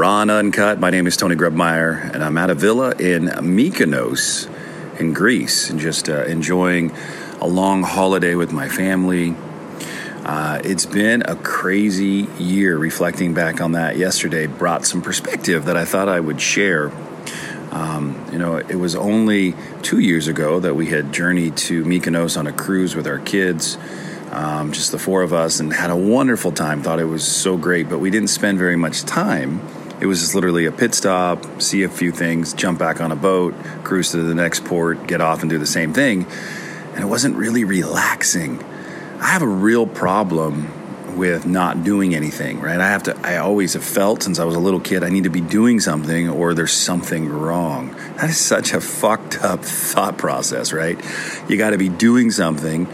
Raw Uncut. My name is Tony Grebmeyer, and I'm at a villa in Mykonos in Greece and just uh, enjoying a long holiday with my family. Uh, it's been a crazy year. Reflecting back on that yesterday brought some perspective that I thought I would share. Um, you know, it was only two years ago that we had journeyed to Mykonos on a cruise with our kids um, just the four of us, and had a wonderful time. Thought it was so great, but we didn't spend very much time. It was just literally a pit stop, see a few things, jump back on a boat, cruise to the next port, get off and do the same thing. And it wasn't really relaxing. I have a real problem with not doing anything, right? I have to, I always have felt since I was a little kid, I need to be doing something or there's something wrong. That is such a fucked up thought process, right? You got to be doing something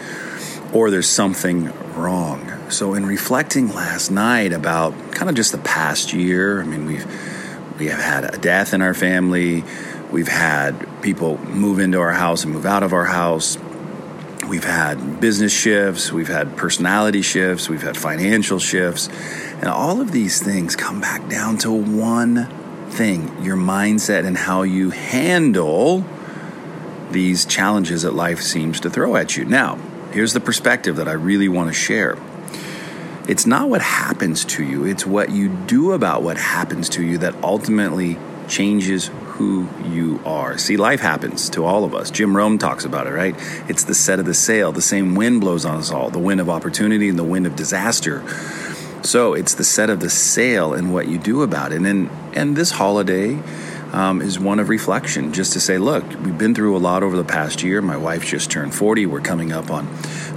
or there's something wrong. So, in reflecting last night about kind of just the past year, I mean, we've we have had a death in our family. We've had people move into our house and move out of our house. We've had business shifts, we've had personality shifts, we've had financial shifts. And all of these things come back down to one thing your mindset and how you handle these challenges that life seems to throw at you. Now, Here's the perspective that I really want to share. It's not what happens to you, it's what you do about what happens to you that ultimately changes who you are. See, life happens to all of us. Jim Rohn talks about it, right? It's the set of the sail. The same wind blows on us all the wind of opportunity and the wind of disaster. So it's the set of the sail and what you do about it. And, and this holiday, um, is one of reflection, just to say, look, we've been through a lot over the past year. My wife just turned 40. We're coming up on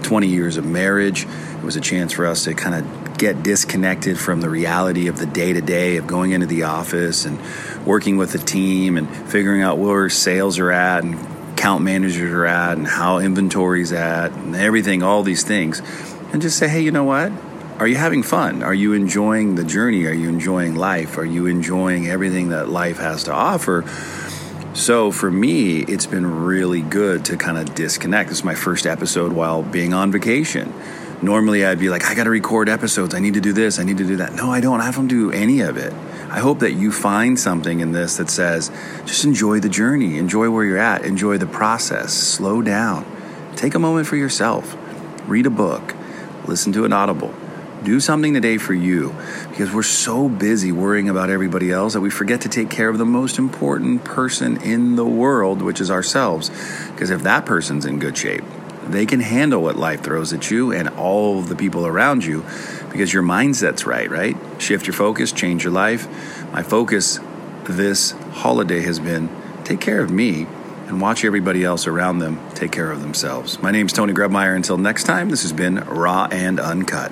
20 years of marriage. It was a chance for us to kind of get disconnected from the reality of the day to day of going into the office and working with the team and figuring out where sales are at and account managers are at and how inventory's at and everything, all these things. And just say, hey, you know what? Are you having fun? Are you enjoying the journey? Are you enjoying life? Are you enjoying everything that life has to offer? So for me, it's been really good to kind of disconnect. This is my first episode while being on vacation. Normally, I'd be like, I got to record episodes. I need to do this. I need to do that. No, I don't. I don't do any of it. I hope that you find something in this that says, just enjoy the journey, enjoy where you're at, enjoy the process, slow down, take a moment for yourself, read a book, listen to an audible do something today for you because we're so busy worrying about everybody else that we forget to take care of the most important person in the world, which is ourselves. Because if that person's in good shape, they can handle what life throws at you and all the people around you because your mindset's right, right? Shift your focus, change your life. My focus this holiday has been take care of me and watch everybody else around them take care of themselves. My name's Tony Grebmeyer. Until next time, this has been Raw and Uncut.